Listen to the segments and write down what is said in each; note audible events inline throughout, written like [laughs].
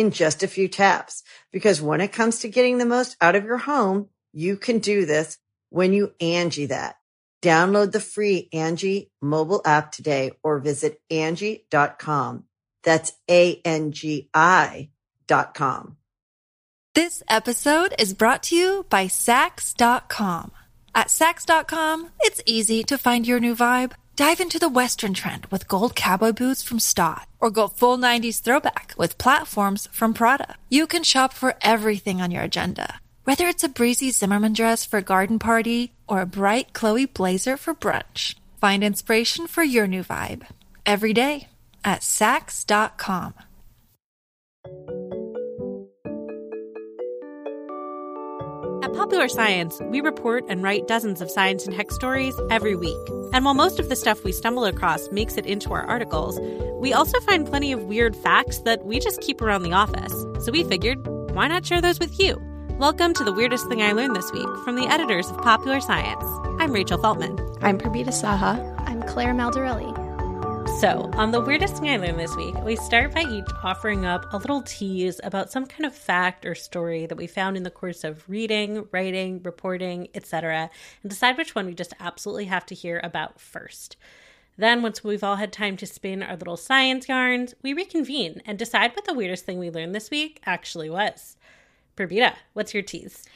in just a few taps. Because when it comes to getting the most out of your home, you can do this when you Angi that. Download the free Angi mobile app today or visit Angi.com. That's A-N-G-I dot com. This episode is brought to you by Saks.com. At Saks.com, it's easy to find your new vibe. Dive into the Western trend with gold cowboy boots from Staud, or go full 90s throwback with platforms from Prada. You can shop for everything on your agenda, whether it's a breezy Zimmermann dress for a garden party or a bright Chloe blazer for brunch. Find inspiration for your new vibe every day at Saks.com. Popular Science, we report and write dozens of science and tech stories every week. And while most of the stuff we stumble across makes it into our articles, we also find plenty of weird facts that we just keep around the office. So we figured, why not share those with you? Welcome to the weirdest thing I learned this week from the editors of Popular Science. I'm Rachel Feltman. I'm Purbita Saha. I'm Claire Maldarelli. So, on the weirdest thing I learned this week, we start by each offering up a little tease about some kind of fact or story that we found in the course of reading, writing, reporting, etc., and decide which one we just absolutely have to hear about first. Then, once we've all had time to spin our little science yarns, we reconvene and decide what the weirdest thing we learned this week actually was. Purbita, what's your tease?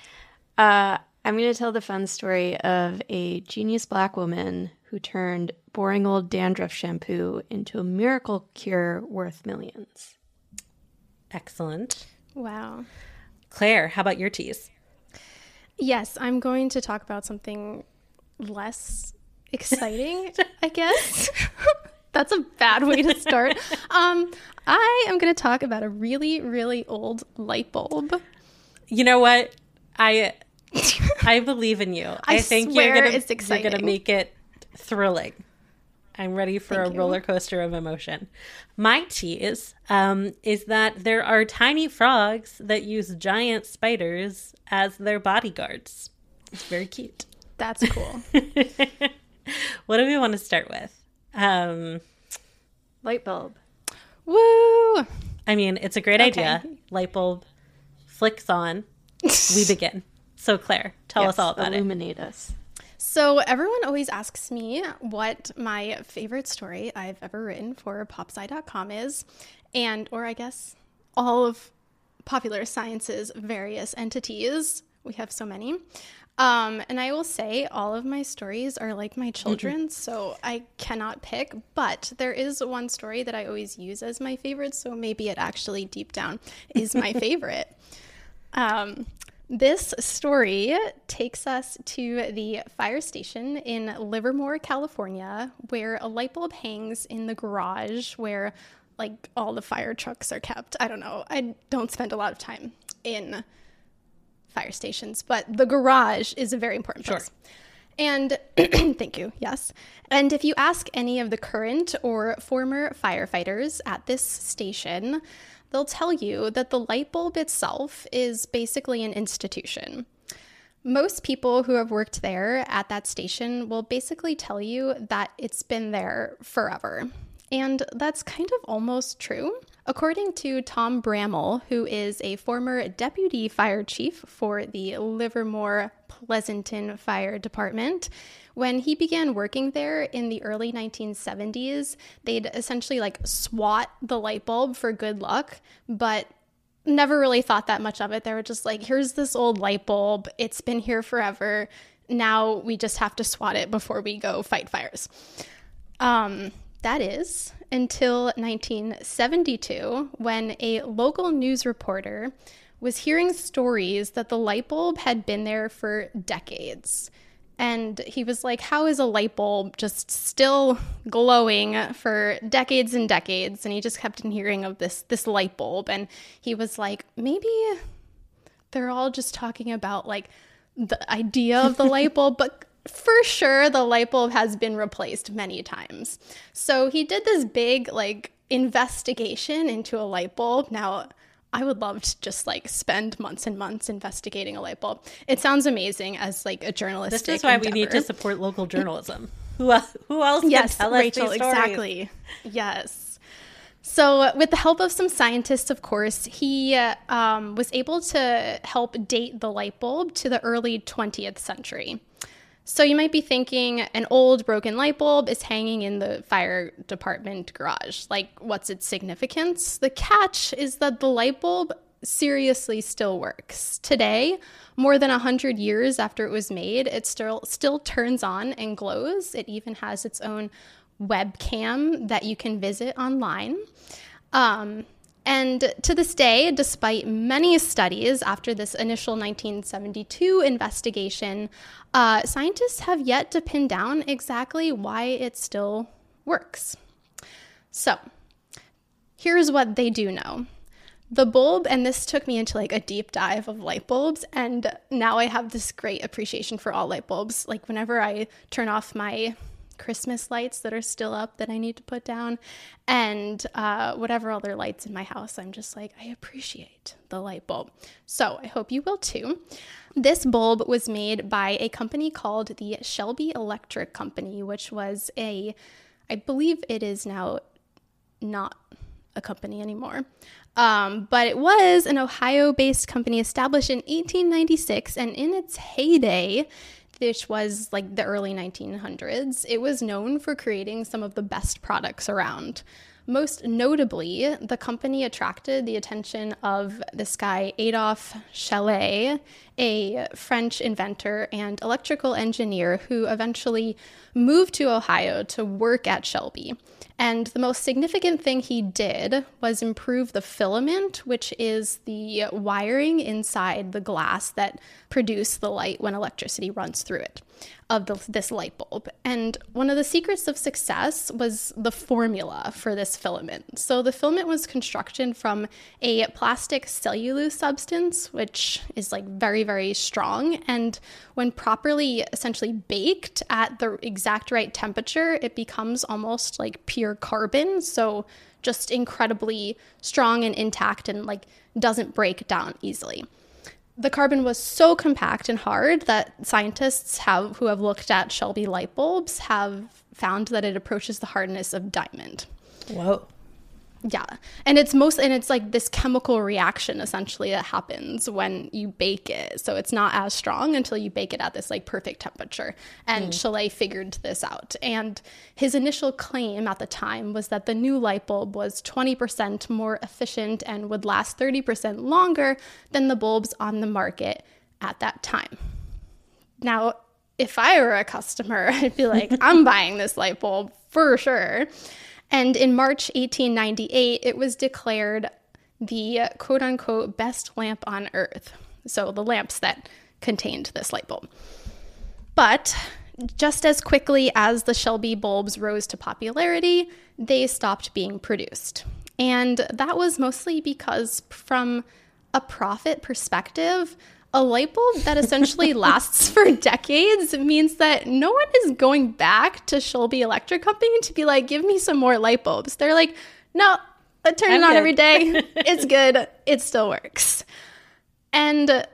Uh, I'm going to tell the fun story of a genius black woman who turned boring old dandruff shampoo into a miracle cure worth millions. Excellent. Wow. Claire, how about your tease? Yes, I'm going to talk about something less exciting, [laughs] I guess. [laughs] That's a bad way to start. [laughs] Um, I am going to talk about a really, really old light bulb. You know what? I I believe in you. I think swear you're gonna you're gonna make it thrilling. I'm ready for Thank a you. roller coaster of emotion. My tease um, is that there are tiny frogs that use giant spiders as their bodyguards. It's very cute. That's [laughs] cool. What do we want to start with? Um, Light bulb. Woo! I mean, it's a great idea. Light bulb flicks on. We [laughs] begin. So, Claire, tell us all about it. illuminate us. So, everyone always asks me what my favorite story I've ever written for popsci.com is, and, or I guess, all of popular science's various entities. We have so many. Um, and I will say, all of my stories are like my children, so I cannot pick. But there is one story that I always use as my favorite, so maybe it actually deep down is my [laughs] favorite. Um, this story takes us to the fire station in Livermore, California, where a light bulb hangs in the garage where like all the fire trucks are kept. I don't know. I don't spend a lot of time in fire stations, but the garage is a very important place. And [clears throat] thank you, yes. And if you ask any of the current or former firefighters at this station, they'll tell you that the light bulb itself is basically an institution. Most people who have worked there at that station will basically tell you that it's been there forever. And that's kind of almost true. According to Tom Bramell, who is a former deputy fire chief for the Livermore Pleasanton Fire Department, when he began working there in the early 1970s, they'd essentially like swat the light bulb for good luck, but never really thought that much of it. They were just like, here's this old light bulb. It's been here forever. Now we just have to swat it before we go fight fires. Um, that is until 1972 when a local news reporter was hearing stories that the light bulb had been there for decades. And he was like, How is a light bulb just still glowing for decades and decades? And he just kept hearing of this this light bulb. And he was like, maybe they're all just talking about like the idea of the light [laughs] bulb, but for sure the light bulb has been replaced many times. So he did this big like investigation into a light bulb. Now I would love to just like spend months and months investigating a light bulb. It sounds amazing as like a journalist. This is why endeavor. we need to support local journalism. [laughs] who else, who else yes, Rachel, exactly. Yes. So, with the help of some scientists, of course, he um, was able to help date the light bulb to the early 20th century. So, you might be thinking an old broken light bulb is hanging in the fire department garage. Like, what's its significance? The catch is that the light bulb seriously still works. Today, more than 100 years after it was made, it still still turns on and glows. It even has its own webcam that you can visit online. Um, and to this day, despite many studies after this initial 1972 investigation, uh, scientists have yet to pin down exactly why it still works. So, here's what they do know. The bulb, and this took me into like a deep dive of light bulbs, and now I have this great appreciation for all light bulbs. Like, whenever I turn off my Christmas lights that are still up that I need to put down, and uh, whatever other lights in my house. I'm just like, I appreciate the light bulb. So I hope you will too. This bulb was made by a company called the Shelby Electric Company, which was a, I believe it is now not a company anymore. Um, but it was an Ohio based company established in 1896, and in its heyday, which was like the early 1900s, it was known for creating some of the best products around. Most notably, the company attracted the attention of this guy, Adolphe Chaillet, a French inventor and electrical engineer who eventually moved to Ohio to work at Shelby. And the most significant thing he did was improve the filament, which is the wiring inside the glass that produce the light when electricity runs through it of the, this light bulb. And one of the secrets of success was the formula for this filament. So the filament was constructed from a plastic cellulose substance, which is like very, very strong. And when properly essentially baked at the exact right temperature, it becomes almost like pure carbon. So just incredibly strong and intact and like doesn't break down easily the carbon was so compact and hard that scientists have who have looked at Shelby light bulbs have found that it approaches the hardness of diamond. Whoa. Yeah. And it's most and it's like this chemical reaction essentially that happens when you bake it. So it's not as strong until you bake it at this like perfect temperature. And mm. Chaillet figured this out. And his initial claim at the time was that the new light bulb was 20% more efficient and would last 30% longer than the bulbs on the market at that time. Now, if I were a customer, [laughs] I'd be like, [laughs] I'm buying this light bulb for sure. And in March 1898, it was declared the quote unquote best lamp on earth. So the lamps that contained this light bulb. But just as quickly as the Shelby bulbs rose to popularity, they stopped being produced. And that was mostly because, from a profit perspective, a light bulb that essentially [laughs] lasts for decades means that no one is going back to Shelby Electric Company to be like, give me some more light bulbs. They're like, no, I turn I'm it on good. every day. [laughs] It's good. it still works. And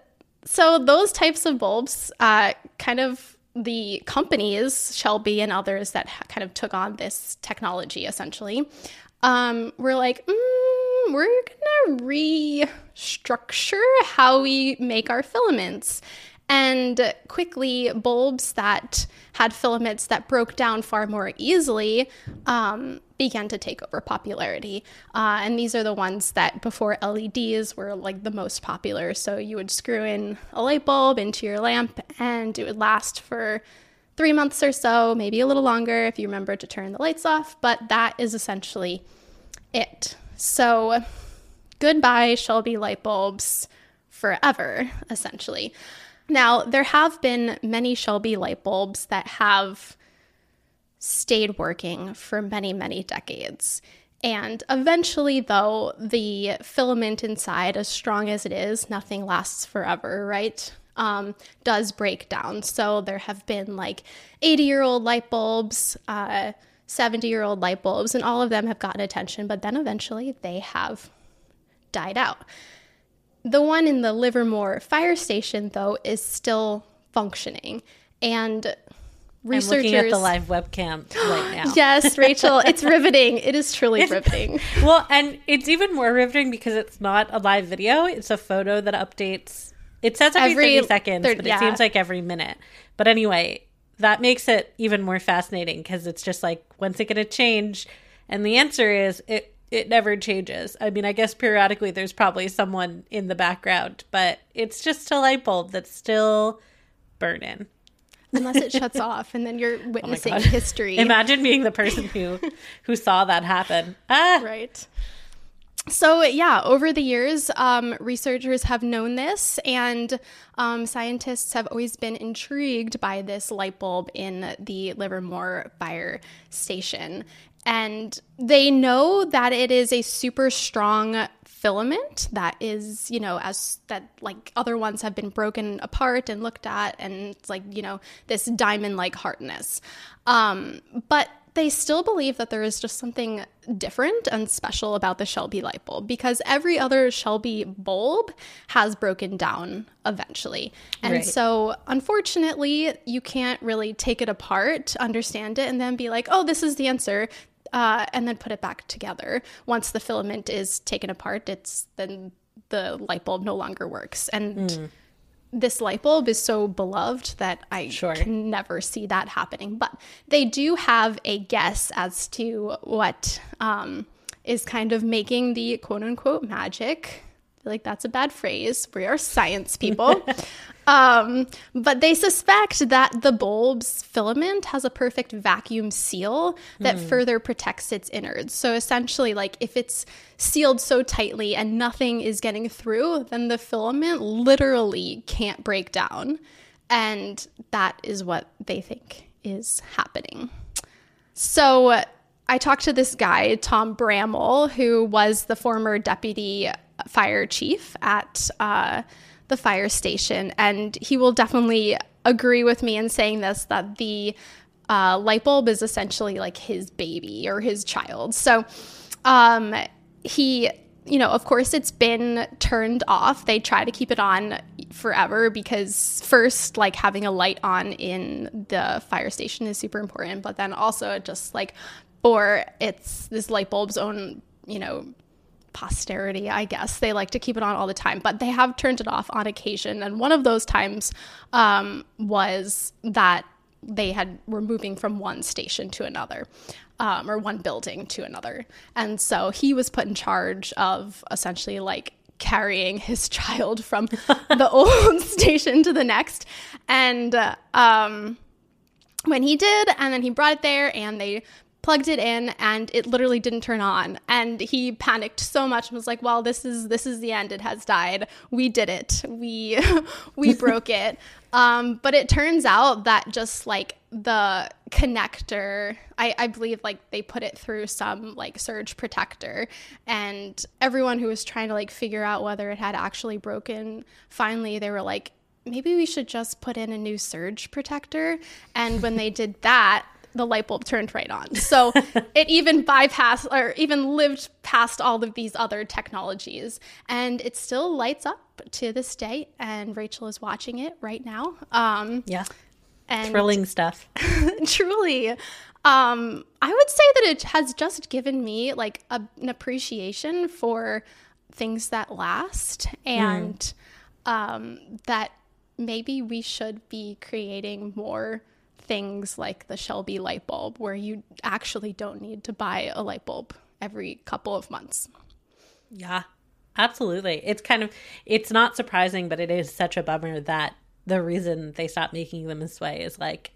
so those types of bulbs, uh, kind of the companies, Shelby and others that kind of took on this technology essentially, um, were like, mm, we're gonna restructure how we make our filaments. And quickly, bulbs that had filaments that broke down far more easily um, began to take over popularity. Uh, and these are the ones that before LEDs were like the most popular. So you would screw in a light bulb into your lamp and it would last for three months or so, maybe a little longer if you remember to turn the lights off. But that is essentially it. So goodbye, Shelby light bulbs forever, essentially. Now, there have been many Shelby light bulbs that have stayed working for many, many decades. And eventually, though, the filament inside, as strong as it is, nothing lasts forever, right? Um, does break down. So there have been like 80 year old light bulbs, 70 uh, year old light bulbs, and all of them have gotten attention, but then eventually they have died out. The one in the Livermore fire station, though, is still functioning. And researchers. I'm looking at the live webcam [gasps] right now. yes, Rachel, [laughs] it's riveting. It is truly it's, riveting. Well, and it's even more riveting because it's not a live video; it's a photo that updates. It says every, every 30 seconds, but yeah. it seems like every minute. But anyway, that makes it even more fascinating because it's just like, when's it going to change? And the answer is it it never changes. I mean, I guess periodically there's probably someone in the background, but it's just a light bulb that's still burning unless it shuts [laughs] off and then you're oh witnessing oh history. Imagine being the person who who saw that happen. Ah. Right. So, yeah, over the years, um, researchers have known this, and um, scientists have always been intrigued by this light bulb in the Livermore fire station. And they know that it is a super strong filament that is, you know, as that like other ones have been broken apart and looked at, and it's like, you know, this diamond like hardness. Um, but they still believe that there is just something different and special about the Shelby light bulb because every other Shelby bulb has broken down eventually. And right. so, unfortunately, you can't really take it apart, understand it, and then be like, oh, this is the answer uh, and then put it back together. Once the filament is taken apart, it's then the light bulb no longer works. And mm. This light bulb is so beloved that I sure. can never see that happening. But they do have a guess as to what um, is kind of making the quote unquote magic like that's a bad phrase. We are science people. [laughs] um, but they suspect that the bulb's filament has a perfect vacuum seal that mm. further protects its innards. So essentially, like if it's sealed so tightly and nothing is getting through, then the filament literally can't break down. And that is what they think is happening. So I talked to this guy, Tom Bramell, who was the former deputy fire chief at uh, the fire station, and he will definitely agree with me in saying this that the uh, light bulb is essentially like his baby or his child. So um, he you know, of course, it's been turned off. They try to keep it on forever because, first, like having a light on in the fire station is super important, but then also it just like for it's this light bulb's own, you know, posterity, I guess. They like to keep it on all the time, but they have turned it off on occasion. And one of those times um, was that they had were moving from one station to another. Um, or one building to another. And so he was put in charge of essentially like carrying [laughs] his child from the [laughs] old [laughs] station to the next. And uh, um, when he did, and then he brought it there, and they plugged it in and it literally didn't turn on. And he panicked so much and was like well this is this is the end. It has died. We did it. We [laughs] we broke [laughs] it. Um, but it turns out that just like the connector I, I believe like they put it through some like surge protector. And everyone who was trying to like figure out whether it had actually broken finally they were like maybe we should just put in a new surge protector. And when they did that the light bulb turned right on. So [laughs] it even bypassed or even lived past all of these other technologies. And it still lights up to this day. And Rachel is watching it right now. Um, yeah. And Thrilling stuff. [laughs] truly. Um, I would say that it has just given me like a, an appreciation for things that last and mm. um, that maybe we should be creating more things like the Shelby light bulb, where you actually don't need to buy a light bulb every couple of months. Yeah, absolutely. It's kind of it's not surprising, but it is such a bummer that the reason they stopped making them this way is like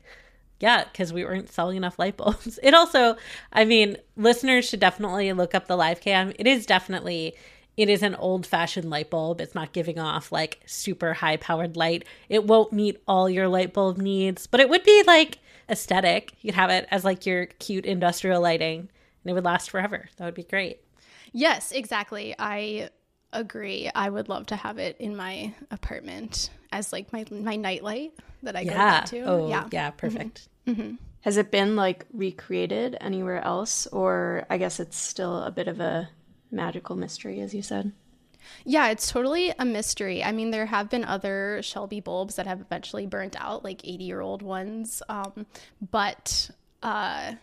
yeah, because we weren't selling enough light [laughs] bulbs. It also, I mean, listeners should definitely look up the live cam. It is definitely it is an old fashioned light bulb. It's not giving off like super high powered light. It won't meet all your light bulb needs, but it would be like aesthetic. You'd have it as like your cute industrial lighting and it would last forever. That would be great. Yes, exactly. I agree. I would love to have it in my apartment as like my my nightlight that I yeah. go to. Oh, yeah. Yeah, perfect. Mm-hmm. Mm-hmm. Has it been like recreated anywhere else or I guess it's still a bit of a magical mystery, as you said. Yeah, it's totally a mystery. I mean, there have been other Shelby bulbs that have eventually burnt out, like 80 year old ones. Um, but uh,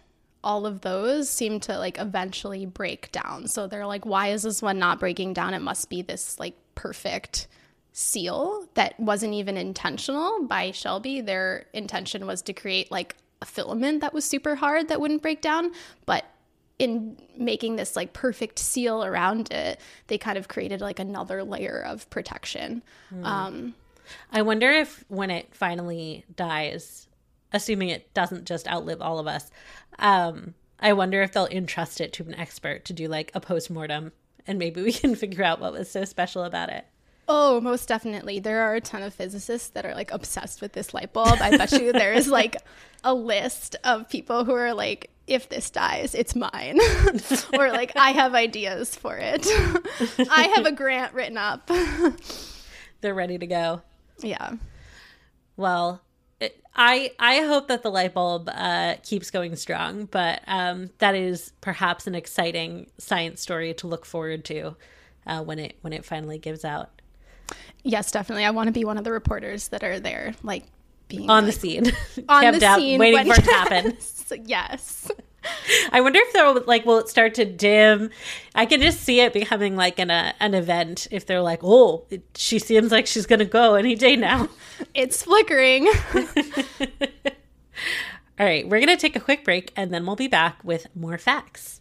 all of those seem to like eventually break down. So they're like, why is this one not breaking down? It must be this like perfect seal that wasn't even intentional by Shelby. Their intention was to create like a filament that was super hard that wouldn't break down, but in making this like perfect seal around it, they kind of created like another layer of protection. Mm. Um, I wonder if when it finally dies, assuming it doesn't just outlive all of us, um, I wonder if they'll entrust it to an expert to do like a post mortem, and maybe we [laughs] can figure out what was so special about it. Oh, most definitely. There are a ton of physicists that are like obsessed with this light bulb. I bet you there is like [laughs] a list of people who are like, if this dies, it's mine. [laughs] or like, I have ideas for it. [laughs] I have a grant written up. [laughs] They're ready to go. Yeah. Well, it, I I hope that the light bulb uh, keeps going strong, but um, that is perhaps an exciting science story to look forward to uh, when it when it finally gives out. Yes, definitely. I want to be one of the reporters that are there, like being on like, the scene, [laughs] on kept the out, scene, waiting for it to [laughs] happen. yes. I wonder if they'll like will it start to dim? I can just see it becoming like an uh, an event if they're like, oh, it, she seems like she's gonna go any day now. [laughs] it's flickering. All right, we're gonna take a quick break and then we'll be back with more facts.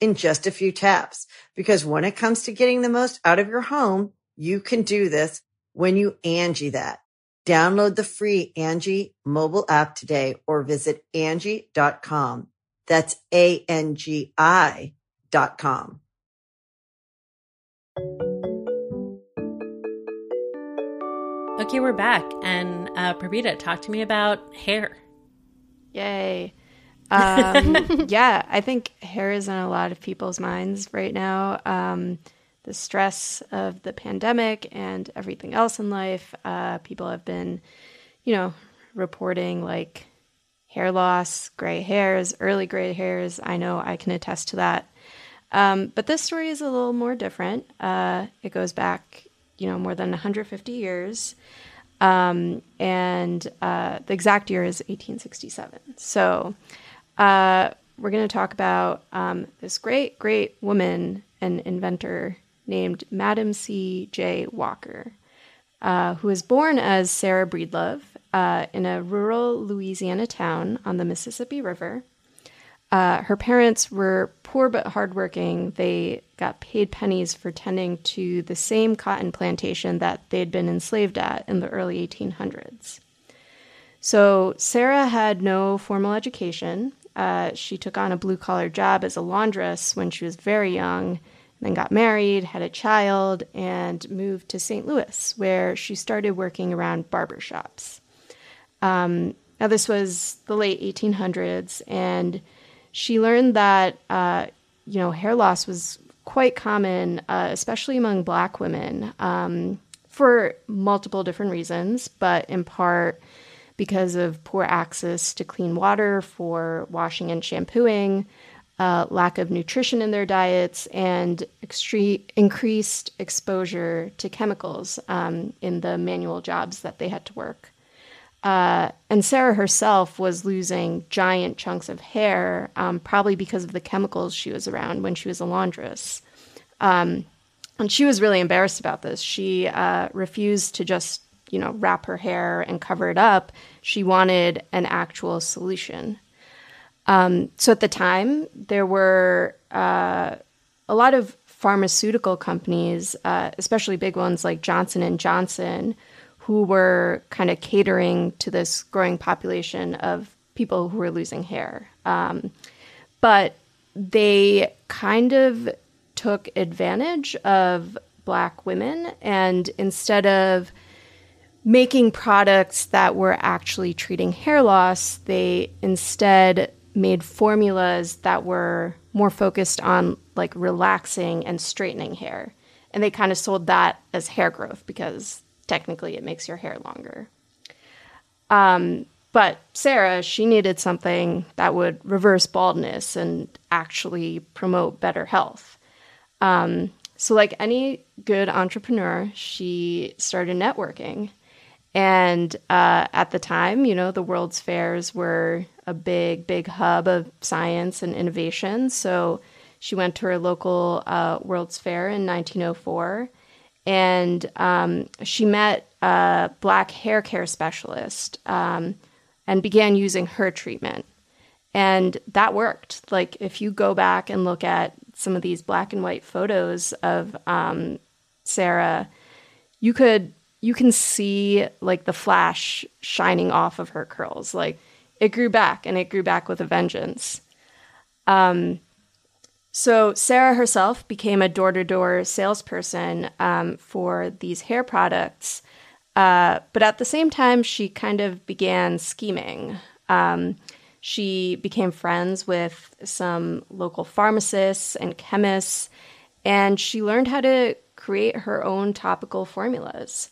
in just a few taps. Because when it comes to getting the most out of your home, you can do this when you Angi that. Download the free Angi mobile app today or visit Angi.com. That's A-N-G-I dot com. Okay, we're back. And uh, Purbita, talk to me about hair. Yay. Um, [laughs] yeah, I think hair is on a lot of people's minds right now. Um, the stress of the pandemic and everything else in life, uh, people have been, you know, reporting like hair loss, gray hairs, early gray hairs. I know I can attest to that. Um, but this story is a little more different. Uh, it goes back, you know, more than 150 years. Um, and uh, the exact year is 1867. So uh, we're going to talk about um, this great, great woman and inventor named Madam C. J. Walker, uh, who was born as Sarah Breedlove uh, in a rural Louisiana town on the Mississippi River. Uh, her parents were poor but hardworking. They got paid pennies for tending to the same cotton plantation that they had been enslaved at in the early 1800s. So Sarah had no formal education. Uh, she took on a blue collar job as a laundress when she was very young, then got married, had a child, and moved to St. Louis, where she started working around barbershops. Um, now, this was the late 1800s, and she learned that, uh, you know, hair loss was quite common, uh, especially among black women, um, for multiple different reasons, but in part because of poor access to clean water for washing and shampooing, uh, lack of nutrition in their diets, and extre- increased exposure to chemicals um, in the manual jobs that they had to work. Uh, and Sarah herself was losing giant chunks of hair, um, probably because of the chemicals she was around when she was a laundress. Um, and she was really embarrassed about this. She uh, refused to just, you know, wrap her hair and cover it up. She wanted an actual solution. Um, so at the time, there were uh, a lot of pharmaceutical companies, uh, especially big ones like Johnson and Johnson, who were kind of catering to this growing population of people who were losing hair. Um, but they kind of took advantage of black women and instead of making products that were actually treating hair loss, they instead made formulas that were more focused on like relaxing and straightening hair. And they kind of sold that as hair growth because technically it makes your hair longer. Um, but Sarah, she needed something that would reverse baldness and actually promote better health. Um, so, like any good entrepreneur, she started networking. And uh, at the time, you know, the World's Fairs were a big, big hub of science and innovation. So she went to her local uh, World's Fair in 1904 and um, she met a black hair care specialist um, and began using her treatment. And that worked. Like, if you go back and look at some of these black and white photos of um, Sarah, you could you can see like the flash shining off of her curls. Like it grew back and it grew back with a vengeance. Um, so Sarah herself became a door to door salesperson um, for these hair products. Uh, but at the same time, she kind of began scheming. Um, she became friends with some local pharmacists and chemists, and she learned how to create her own topical formulas.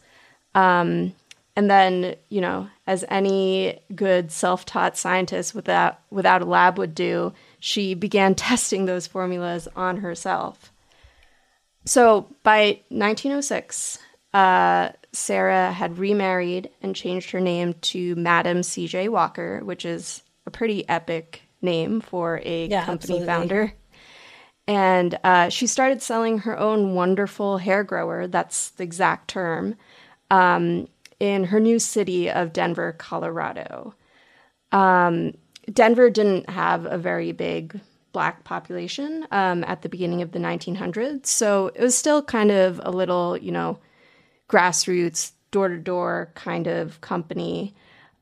Um, and then, you know, as any good self taught scientist without, without a lab would do, she began [laughs] testing those formulas on herself. So by 1906, uh, Sarah had remarried and changed her name to Madam C.J. Walker, which is a pretty epic name for a yeah, company absolutely. founder. And uh, she started selling her own wonderful hair grower, that's the exact term, um, in her new city of Denver, Colorado. Um, Denver didn't have a very big black population um, at the beginning of the 1900s. So it was still kind of a little, you know, grassroots, door to door kind of company.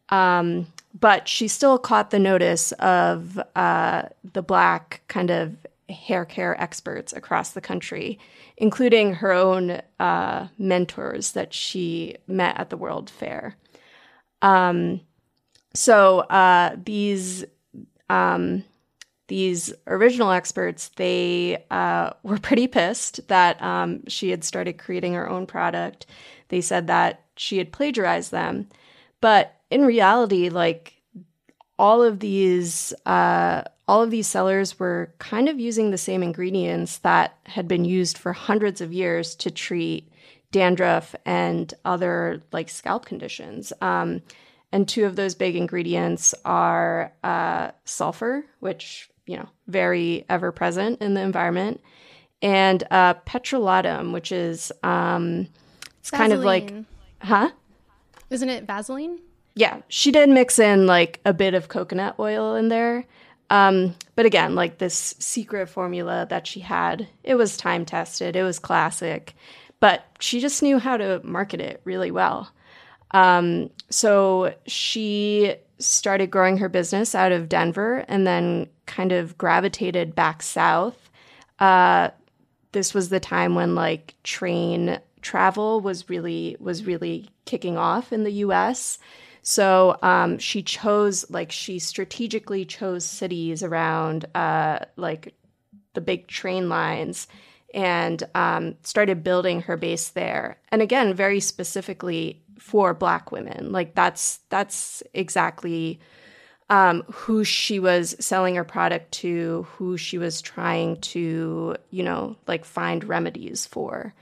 Um, but she still caught the notice of uh, the black kind of hair care experts across the country, including her own uh, mentors that she met at the World Fair. Um, so uh, these um, these original experts they uh, were pretty pissed that um, she had started creating her own product. They said that she had plagiarized them, but in reality, like all of these uh, all of these sellers were kind of using the same ingredients that had been used for hundreds of years to treat dandruff and other like scalp conditions. Um, and two of those big ingredients are uh, sulfur, which, you know, very ever present in the environment, and uh, petrolatum, which is um, it's Vaseline. kind of like, huh? Isn't it Vaseline? Yeah, she did mix in like a bit of coconut oil in there. Um, but again, like this secret formula that she had, it was time tested, it was classic, but she just knew how to market it really well. Um, so she started growing her business out of Denver and then kind of gravitated back south. Uh, this was the time when like train travel was really was really kicking off in the U.S. So um, she chose like she strategically chose cities around uh, like the big train lines and um, started building her base there. And again, very specifically for Black women. Like that's that's exactly um, who she was selling her product to, who she was trying to, you know, like find remedies for.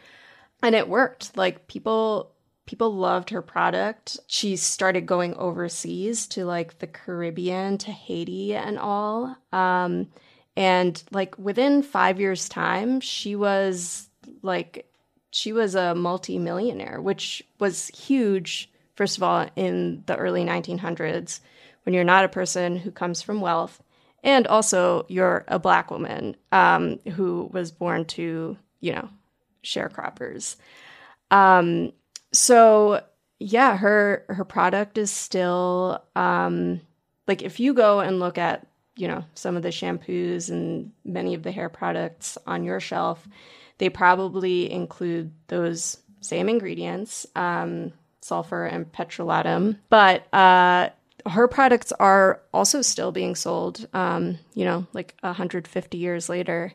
And it worked. Like people people loved her product. She started going overseas to like the Caribbean, to Haiti and all. Um, and like within five years' time, she was like she was a multimillionaire, which was huge, first of all, in the early 1900s when you're not a person who comes from wealth. And also, you're a black woman um, who was born to, you know, sharecroppers. Um, so yeah, her her product is still um, like if you go and look at you know some of the shampoos and many of the hair products on your shelf, they probably include those same ingredients, um, sulfur and petrolatum. But uh, her products are also still being sold, um, you know, like 150 years later.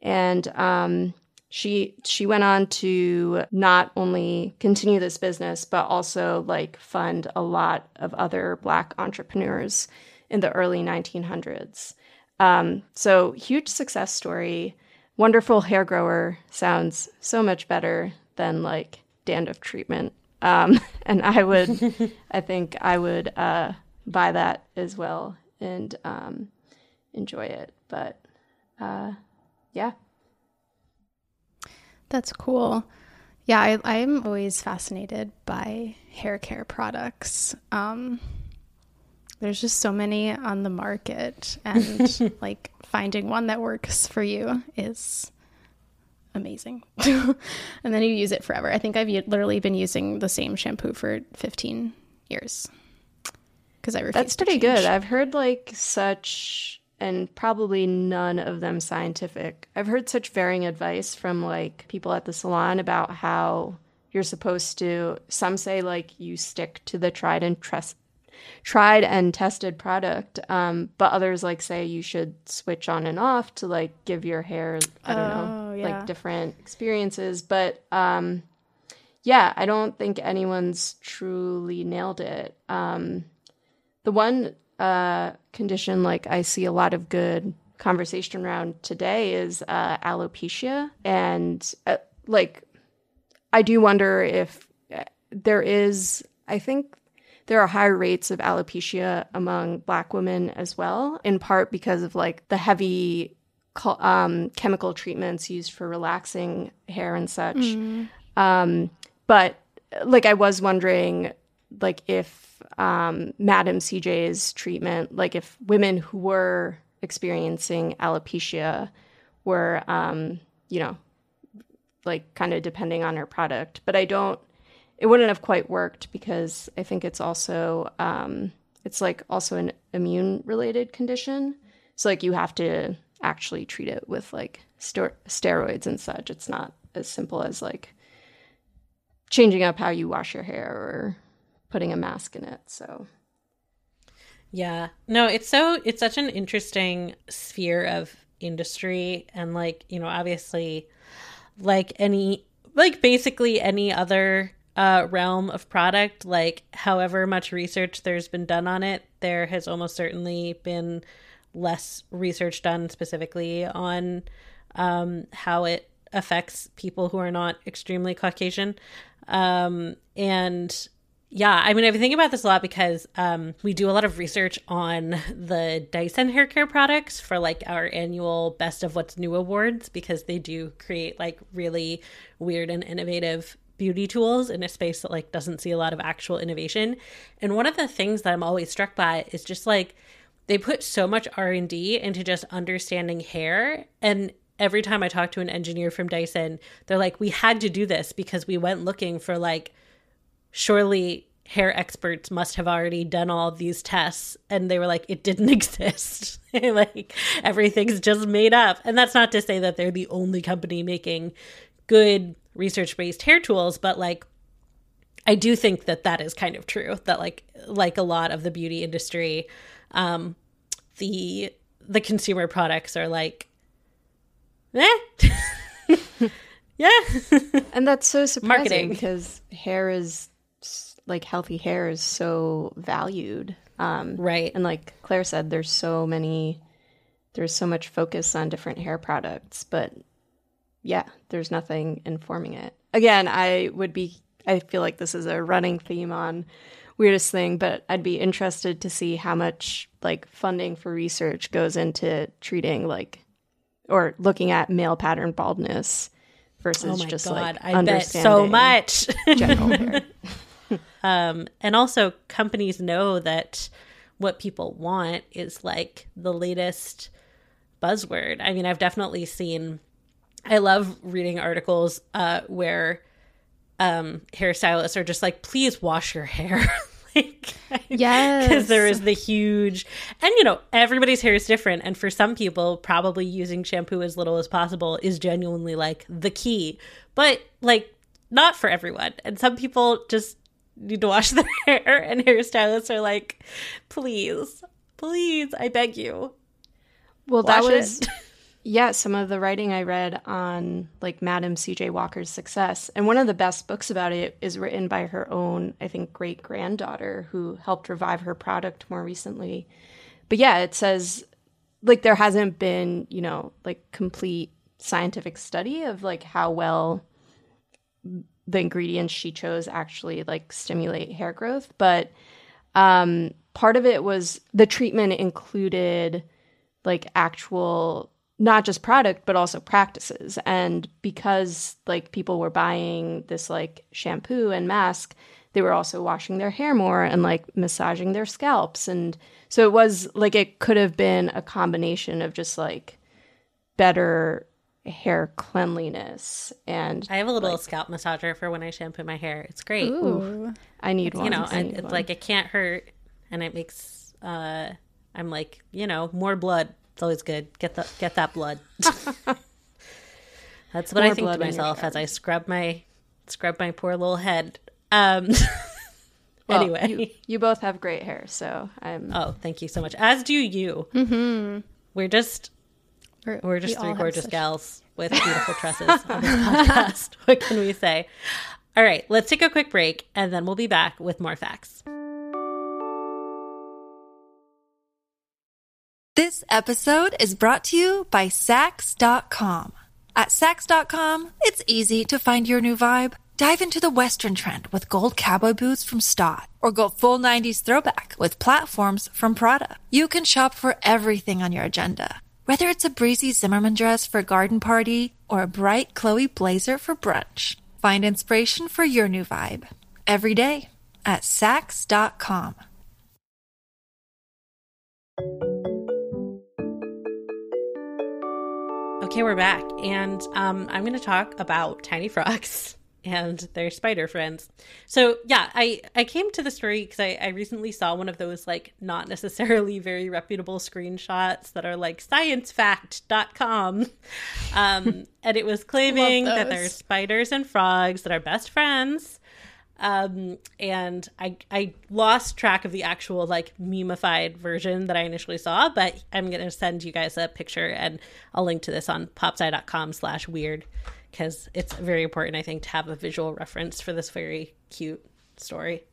And um, she she went on to not only continue this business, but also like fund a lot of other Black entrepreneurs in the early 1900s. Um, so huge success story wonderful hair grower sounds so much better than like dandruff treatment. Um, [laughs] and I would, [laughs] I think I would uh, buy that as well and um, enjoy it. But uh, yeah. That's cool. Yeah, I, I'm always fascinated by hair care products. Um, there's just so many on the market, and [laughs] like finding one that works for you is amazing. [laughs] and then you use it forever. I think I've literally been using the same shampoo for 15 years because I refuse. That's pretty good. I've heard like such, and probably none of them scientific. I've heard such varying advice from like people at the salon about how you're supposed to. Some say like you stick to the tried and trust tried and tested product. Um, but others like say you should switch on and off to like give your hair, I don't oh, know, yeah. like different experiences. But um, yeah, I don't think anyone's truly nailed it. Um, the one uh, condition like I see a lot of good conversation around today is uh, alopecia, and uh, like I do wonder if uh, there is. I think there are higher rates of alopecia among black women as well, in part because of like the heavy um, chemical treatments used for relaxing hair and such. Mm. Um, but like I was wondering, like if um, Madam CJ's treatment, like if women who were experiencing alopecia were, um, you know, like kind of depending on her product. But I don't it wouldn't have quite worked because I think it's also um, it's like also an immune related condition. So like you have to actually treat it with like ster- steroids and such. It's not as simple as like changing up how you wash your hair or putting a mask in it. So yeah. No, it's so it's such an interesting sphere of industry and like, you know, obviously like any like basically any other uh, realm of product, like however much research there's been done on it, there has almost certainly been less research done specifically on um, how it affects people who are not extremely Caucasian. Um, and yeah, I mean, I've been thinking about this a lot because um, we do a lot of research on the Dyson hair care products for like our annual Best of What's New awards because they do create like really weird and innovative beauty tools in a space that like doesn't see a lot of actual innovation. And one of the things that I'm always struck by is just like they put so much R&D into just understanding hair and every time I talk to an engineer from Dyson, they're like we had to do this because we went looking for like surely hair experts must have already done all of these tests and they were like it didn't [laughs] exist [laughs] like everything's just made up and that's not to say that they're the only company making good research based hair tools but like i do think that that is kind of true that like like a lot of the beauty industry um the the consumer products are like eh. [laughs] yeah and that's so surprising Marketing. because hair is like healthy hair is so valued um right. and like claire said there's so many there's so much focus on different hair products but yeah there's nothing informing it. Again i would be i feel like this is a running theme on weirdest thing but i'd be interested to see how much like funding for research goes into treating like or looking at male pattern baldness versus oh my just god like i bet so much. general [laughs] hair um and also companies know that what people want is like the latest buzzword. I mean i've definitely seen i love reading articles uh where um hairstylists are just like please wash your hair. [laughs] Like [laughs] Yes. because there is the huge and you know everybody's hair is different. And for some people probably using shampoo as little as possible is genuinely like the key. But like not for everyone. And some people just need to wash [laughs] their hair and hairstylists are like please please i beg you Well, that was yeah, some of the writing I read on like Madam C.J. Walker's success, and one of the best books about it is written by her own, I think, great granddaughter who helped revive her product more recently. But yeah, it says like there hasn't been, you know, like complete scientific study of like how well the ingredients she chose actually like stimulate hair growth, but um part of it was the treatment included like actual not just product but also practices. And because like people were buying this like shampoo and mask they were also washing their hair more and like massaging their scalps. And so it was like it could have been a combination of just like better hair cleanliness and i have a little scalp massager for when i shampoo my hair. It's great. Ooh. i need one you know I and it's one. like it can't hurt and it makes uh i'm like you know more blood. It's always good. Get the get that blood. [laughs] That's what i think to blood in your myself as i scrub my scrub my poor little head. Um [laughs] Well, anyway. you, you both have great hair so i'm oh thank you so much. As do you. Mm-hmm. we're just We're, we're just we three gorgeous such- gals [laughs] with beautiful tresses on this podcast [laughs] what can we say all right let's take a quick break and then we'll be back with more facts This episode is brought to you by Saks.com. At Saks.com, it's easy to find your new vibe. Dive into the Western trend with gold cowboy boots from Staud, or go full 90s throwback with platforms from Prada. You can shop for everything on your agenda, whether it's a breezy Zimmermann dress for a garden party or a bright Chloe blazer for brunch. Find inspiration for your new vibe every day at Saks.com. Okay, we're back, and um, I'm going to talk about tiny frogs [laughs] and their spider friends. So, yeah, I I came to the story because I, I recently saw one of those like not necessarily very reputable screenshots that are like sciencefact.com, um, [laughs] and it was claiming that there are spiders and frogs that are best friends. Um, and I I lost track of the actual like memeified version that I initially saw, but I'm gonna send you guys a picture and I'll link to this on popsci.com slash weird because it's very important, I think, to have a visual reference for this very cute story.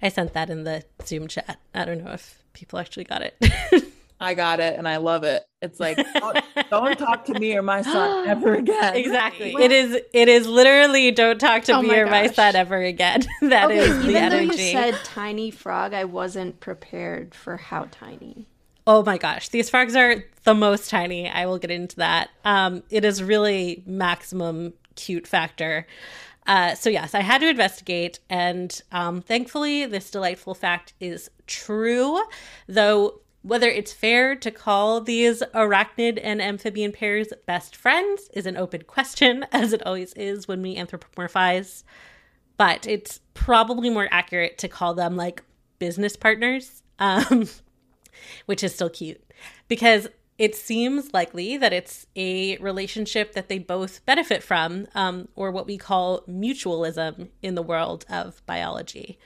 I sent that in the Zoom chat. I don't know if people actually got it. [laughs] I got it and I love it. It's like don't, don't talk to me or my son [gasps] ever again. exactly. It is it is literally don't talk to Oh me my or my son ever again. [laughs] That is Okay, the even though you said tiny frog, I wasn't prepared for how tiny. Oh my gosh, these frogs are the most tiny. I will get into that. Um, it is really maximum cute factor. Uh, so yes, I had to investigate, and um, thankfully, this delightful fact is true. Though whether it's fair to call these arachnid and amphibian pairs best friends is an open question, [laughs] as it always is when we anthropomorphize but it's probably more accurate to call them like business partners, um, which is still cute because it seems likely that it's a relationship that they both benefit from, um, or what we call mutualism in the world of biology.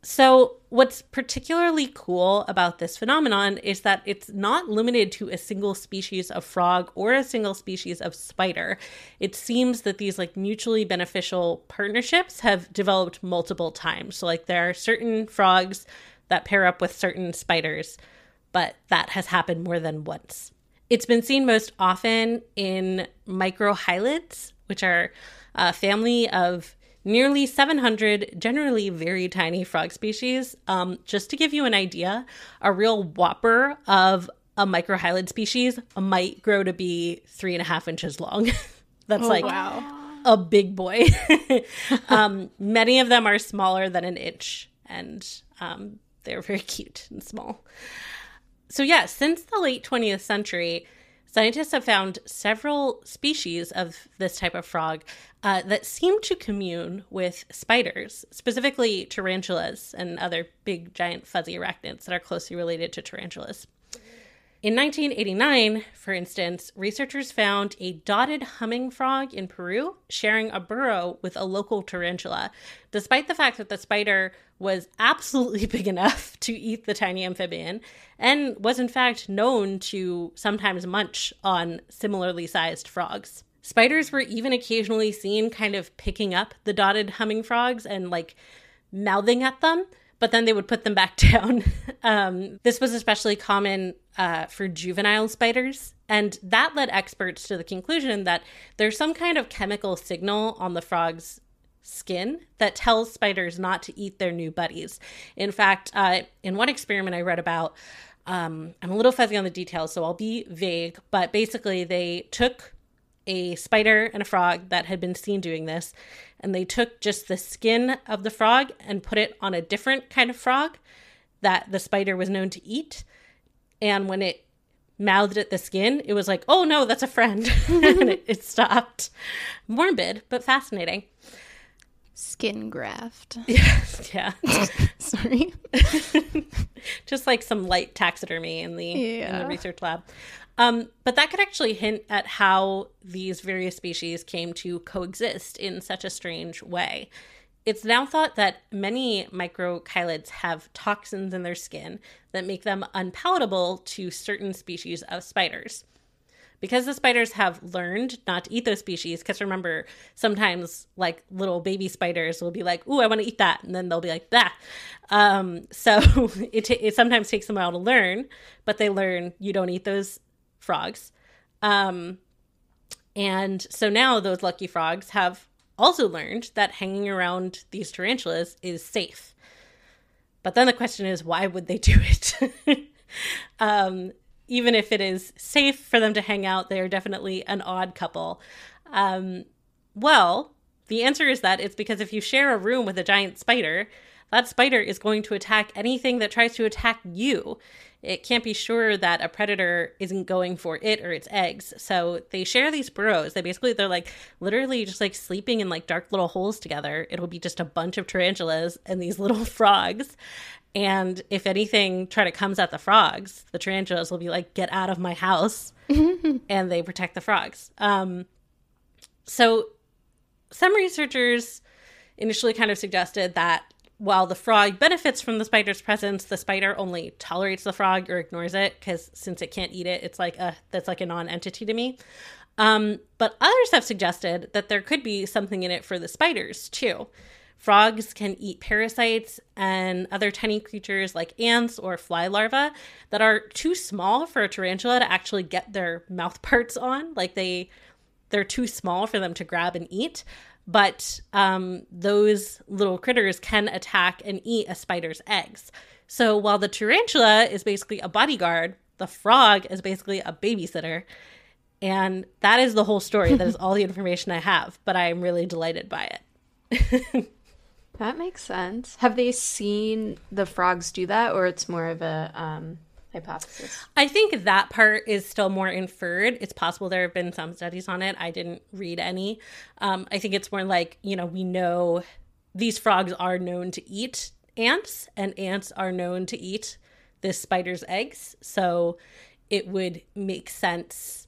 So, what's particularly cool about this phenomenon is that it's not limited to a single species of frog or a single species of spider. It seems that these like mutually beneficial partnerships have developed multiple times. So, like, there are certain frogs that pair up with certain spiders, but that has happened more than once. It's been seen most often in microhylids, which are a family of nearly 700 generally very tiny frog species. Um, just to give you an idea, a real whopper of a microhylid species might grow to be three and a half inches long. [laughs] That's Oh, like wow. a big boy. [laughs] um, many of them are smaller than an inch, and um, they're very [laughs] cute and small. So, yeah, since the late 20th century, scientists have found several species of this type of frog uh, that seem to commune with spiders, specifically tarantulas and other big, giant, fuzzy arachnids that are closely related to tarantulas. In 1989, for instance, researchers found a dotted humming frog in Peru sharing a burrow with a local tarantula, despite the fact that the spider was absolutely [laughs] big enough to eat the tiny amphibian and was in fact known to sometimes munch on similarly sized frogs. Spiders were even occasionally seen kind of picking up the dotted humming frogs and like mouthing at them, but then they would put them back [laughs] down. um, this was especially common uh, for juvenile spiders, and that led experts to the conclusion that there's some kind of chemical signal on the frog's skin that tells spiders not to eat their new buddies. In fact, uh, in one experiment I read about, um, I'm a little fuzzy on the details, so I'll be vague, but basically, they took a spider and a frog that had been seen doing this, and they took just the skin of the frog and put it on a different kind of frog that the spider was known to eat. And when it mouthed at the skin, it was like, oh no, that's a friend. [laughs] and it, it stopped. Morbid, but fascinating. Skin graft. [laughs] Yes, yeah. [laughs] Sorry. [laughs] just like some light taxidermy in the in the research lab. Um, but that could actually hint at how these various species came to coexist in such a strange way. It's now thought that many microhylids have toxins in their skin that make them unpalatable to certain species of spiders. Because the spiders have learned not to eat those species, because remember, sometimes like little baby spiders will be like, "Ooh, I want to eat that," and then they'll be like, "Bah." Um, [laughs] so it ta- it sometimes takes them a while to learn, but they learn you don't eat those frogs. Um, and so now those lucky frogs have also learned that hanging around these tarantulas is safe. But then the question is, why would they do it? [laughs] um, even if it is safe for them to hang out, they are definitely an odd couple. Um, well, the answer is that it's because if you share a room with a giant spider, that spider is going to attack anything that tries to attack you. It can't be sure that a predator isn't going for it or its eggs. So they share these burrows. They basically they're like literally just like sleeping in like dark little holes together. It'll be just a bunch of tarantulas and these [laughs] little frogs. And if anything try to comes at the frogs, the tarantulas will be like, "Get out of my house," [laughs] and they protect the frogs. Um, so some researchers initially kind of suggested that while the frog benefits from the spider's presence, the spider only tolerates the frog or ignores it because since it can't eat it, it's like a that's like a non-entity to me. Um, but others have suggested that there could be something in it for the spiders too. Frogs can eat parasites and other tiny creatures like ants or fly larvae that are too small for a tarantula to actually get their mouth [laughs] parts on. Like they they're too small for them to grab and eat. But um, those little critters can attack and eat a spider's eggs. So while the tarantula is basically a bodyguard, the frog is basically a babysitter. And that is the whole story. that is [laughs] all the information I have, but I am really delighted by it. [laughs] That makes sense. Have they seen the frogs do that, or it's more of a um, hypothesis? I think that part is still more inferred. It's possible there have been some studies on it. I didn't read any. Um, I think it's more like, you know, we know these frogs are known to eat ants, and ants are known to eat this spider's eggs. So it would make sense.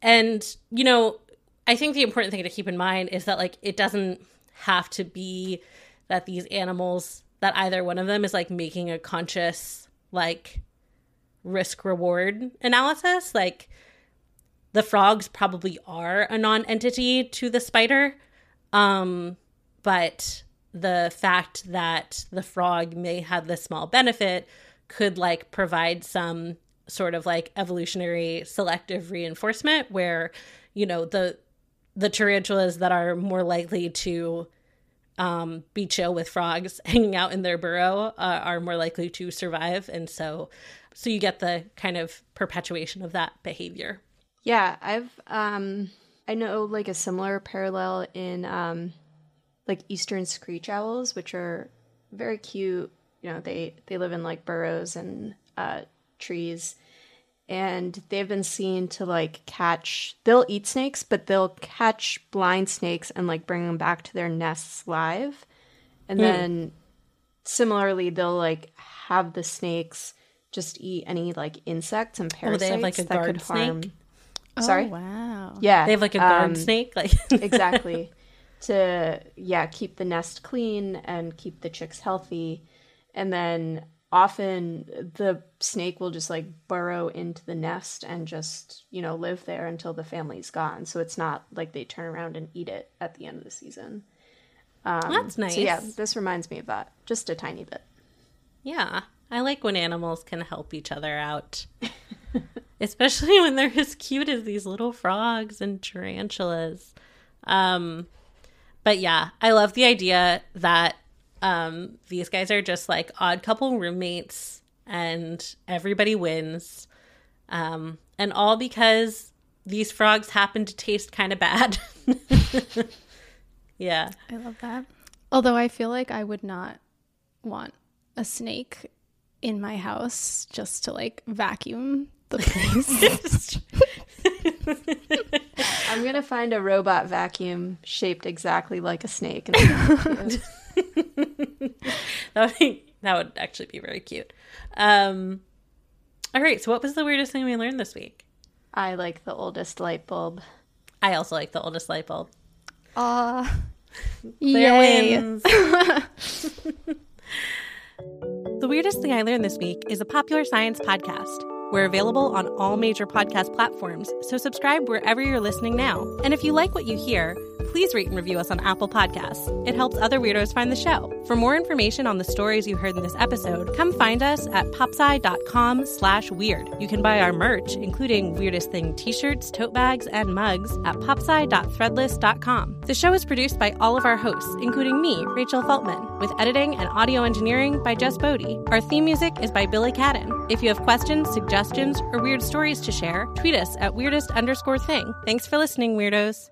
And, you know, I think the important thing to keep in mind is that, like, it doesn't have to be that these animals, that either one of them is like making a conscious, like, risk reward analysis. Like, the frogs probably are a non entity to the spider. Um, but the fact that the frog may have this small benefit could like provide some sort of like evolutionary selective reinforcement where you know the the tarantulas that are more likely to um, be chill with frogs [laughs] hanging out in their burrow uh, are more likely to survive. And so so you get the kind of perpetuation of that behavior. Yeah i've um i know like a similar parallel in um like eastern screech owls which are very cute. You know they they live in like burrows and uh trees and they've been seen to like catch they'll eat snakes but they'll catch blind snakes and like bring them back to their nests live. And mm. then similarly they'll like have the snakes just eat any like insects and parasites oh, they have like a that could harm snake? sorry? Oh, wow. Yeah they have like a guard um, snake? Like [laughs] exactly. To yeah keep the nest clean and keep the chicks healthy. And then often the snake will just like burrow into the nest and just you know live there until the family's gone. So it's not like they turn around and eat it at the end of the season. Um, that's nice so yeah this reminds me of that just a tiny bit. Yeah i like when animals can help each other out. [laughs] Especially when they're as cute as these little frogs and tarantulas. Um but yeah i love the idea that um, these guys are just like odd couple roommates, and everybody wins. Um, and all because these frogs happen to taste kind of bad. [laughs] yeah. I love that. Although I feel like I would not want a snake in my house just to like vacuum the place. [laughs] [laughs] I'm gonna find a robot vacuum shaped exactly like a snake. [laughs] that would be, that would actually be very cute. Um, all right. So, what was the weirdest thing we learned this week? I like the oldest light bulb. I also like the oldest light bulb. Ah, [laughs] uh, wins. [laughs] the weirdest thing I learned this week is a popular science podcast. We're available on all major podcast platforms, so subscribe wherever you're listening now. And if you like what you hear please rate and review us on Apple Podcasts. It helps other weirdos find the show. For more information on the stories you heard in this episode, come find us at popsci.com slash weird. You can buy our merch, including Weirdest Thing t-shirts, tote bags, and mugs at popsci.threadless.com. The show is produced by all of our hosts, including me, Rachel Feltman, with editing and audio engineering by Jess Boddy. Our theme music is by Billy Cadden. If you have questions, suggestions, or weird stories to share, tweet us at weirdest underscore thing. Thanks for listening, weirdos.